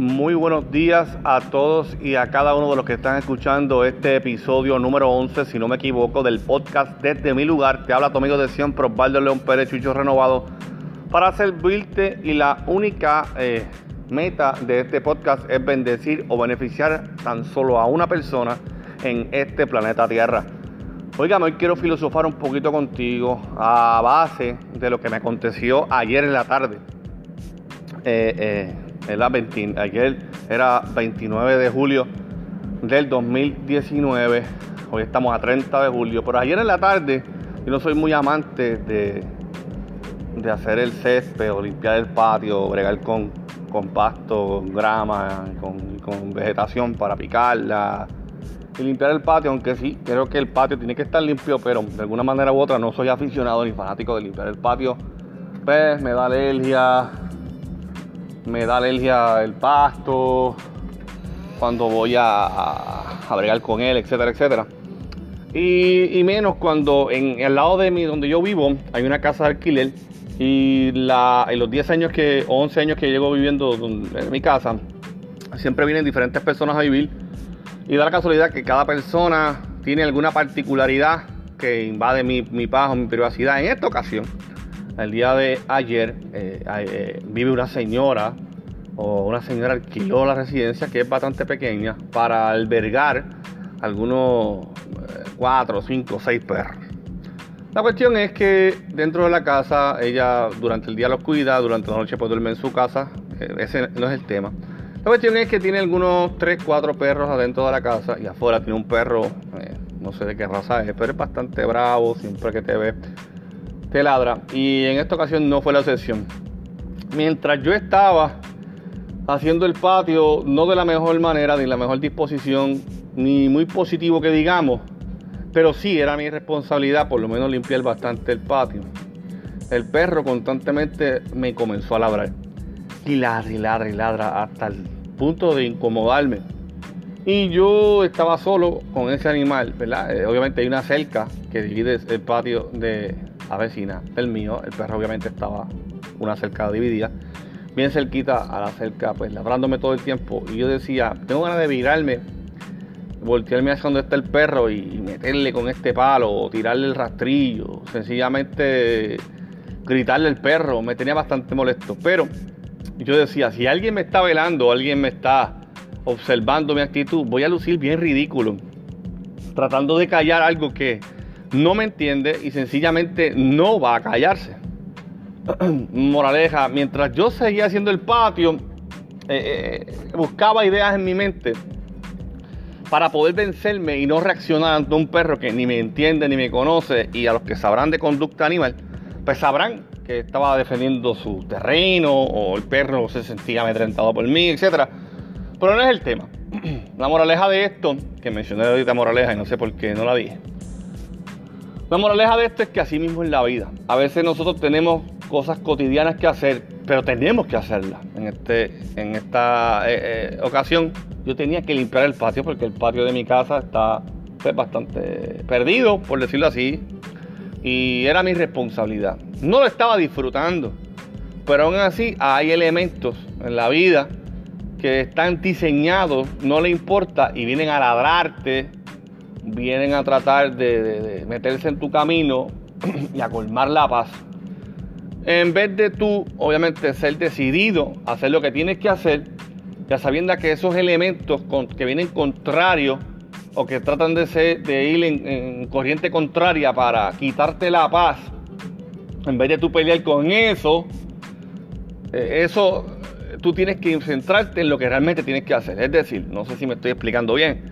Muy buenos días a todos y a cada uno de los que están escuchando este episodio número 11, si no me equivoco, del podcast Desde mi lugar. Te habla tu amigo de siempre, Osvaldo León Pérez, Chucho Renovado, para servirte y la única eh, meta de este podcast es bendecir o beneficiar tan solo a una persona en este planeta Tierra. Oiga, hoy quiero filosofar un poquito contigo a base de lo que me aconteció ayer en la tarde. Eh, eh, ayer era 29 de julio del 2019. Hoy estamos a 30 de julio. Pero ayer en la tarde, yo no soy muy amante de, de hacer el césped o limpiar el patio, bregar con, con pasto, con grama, con, con vegetación para picarla y limpiar el patio, aunque sí, creo que el patio tiene que estar limpio, pero de alguna manera u otra no soy aficionado ni fanático de limpiar el patio. Pues me da alergia, me da alergia el pasto, cuando voy a, a, bregar con él, etcétera, etcétera. Y, menos cuando en el lado de mí, donde yo vivo, hay una casa de alquiler y en los 10 años que, o 11 años que llego viviendo en mi casa, siempre vienen diferentes personas a vivir y da la casualidad que cada persona tiene alguna particularidad que invade mi, mi paz o mi privacidad. En esta ocasión, el día de ayer eh, eh, vive una señora o una señora alquiló la residencia que es bastante pequeña para albergar algunos eh, cuatro, cinco, seis perros. La cuestión es que dentro de la casa ella durante el día los cuida, durante la noche pues duerme en su casa, ese no es el tema. La cuestión es que tiene algunos 3, 4 perros adentro de la casa y afuera tiene un perro, no sé de qué raza es, pero es bastante bravo, siempre que te ve te ladra. Y en esta ocasión no fue la excepción. Mientras yo estaba haciendo el patio, no de la mejor manera, ni la mejor disposición, ni muy positivo que digamos, pero sí era mi responsabilidad por lo menos limpiar bastante el patio. El perro constantemente me comenzó a ladrar. Y ladra y ladra y ladra hasta el punto de incomodarme. Y yo estaba solo con ese animal, ¿verdad? Eh, obviamente hay una cerca que divide el patio de, la vecina del mío. El perro obviamente estaba una cerca dividida. Bien cerquita a la cerca, pues labrándome todo el tiempo. Y yo decía, tengo ganas de virarme, voltearme hacia donde está el perro y meterle con este palo o tirarle el rastrillo. Sencillamente gritarle al perro. Me tenía bastante molesto. Pero yo decía, si alguien me está velando, alguien me está observando mi actitud, voy a lucir bien ridículo. Tratando de callar algo que no me entiende y sencillamente no va a callarse. Moraleja, mientras yo seguía haciendo el patio, eh, eh, buscaba ideas en mi mente para poder vencerme y no reaccionar ante un perro que ni me entiende ni me conoce y a los que sabrán de conducta animal, pues sabrán que estaba defendiendo su terreno o el perro se sentía amedrentado por mí, etc. Pero no es el tema. La moraleja de esto, que mencioné ahorita moraleja y no sé por qué no la dije, la moraleja de esto es que así mismo es la vida. A veces nosotros tenemos cosas cotidianas que hacer, pero tenemos que hacerlas. En, este, en esta eh, eh, ocasión yo tenía que limpiar el patio porque el patio de mi casa está pues, bastante perdido, por decirlo así. Y era mi responsabilidad. No lo estaba disfrutando, pero aún así hay elementos en la vida que están diseñados, no le importa y vienen a ladrarte, vienen a tratar de, meterse en tu camino y a colmar la paz. En vez de tú, obviamente, ser decidido a hacer lo que tienes que hacer, ya sabiendo que esos elementos que vienen contrarios o que tratan de, ir en, corriente contraria para quitarte la paz, en vez de tú pelear con eso, eh, eso tú tienes que centrarte en lo que realmente tienes que hacer. Es decir, no sé si me estoy explicando bien.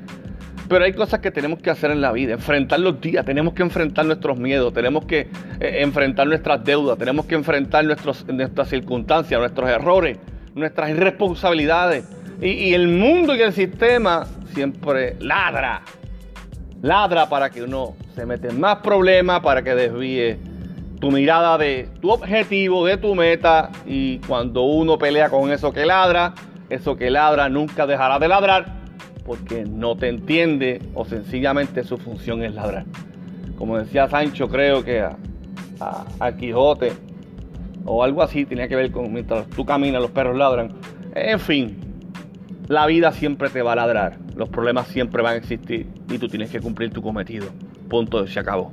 Pero hay cosas que tenemos que hacer en la vida, enfrentar los días, tenemos que enfrentar nuestros miedos, tenemos que eh, enfrentar nuestras deudas, tenemos que enfrentar nuestros, nuestras circunstancias, nuestros errores, nuestras irresponsabilidades. Y, el mundo y el sistema siempre ladra, ladra para que uno se mete en más problemas, para que desvíe tu mirada de tu objetivo, de tu meta. Y cuando uno pelea con eso que ladra, eso que ladra nunca dejará de ladrar porque no te entiende o sencillamente su función es ladrar. Como decía Sancho, creo que a, Quijote o algo así tenía que ver con mientras tú caminas los perros ladran. En fin, La vida siempre te va a ladrar, los problemas siempre van a existir y tú tienes que cumplir tu cometido. Punto, se acabó.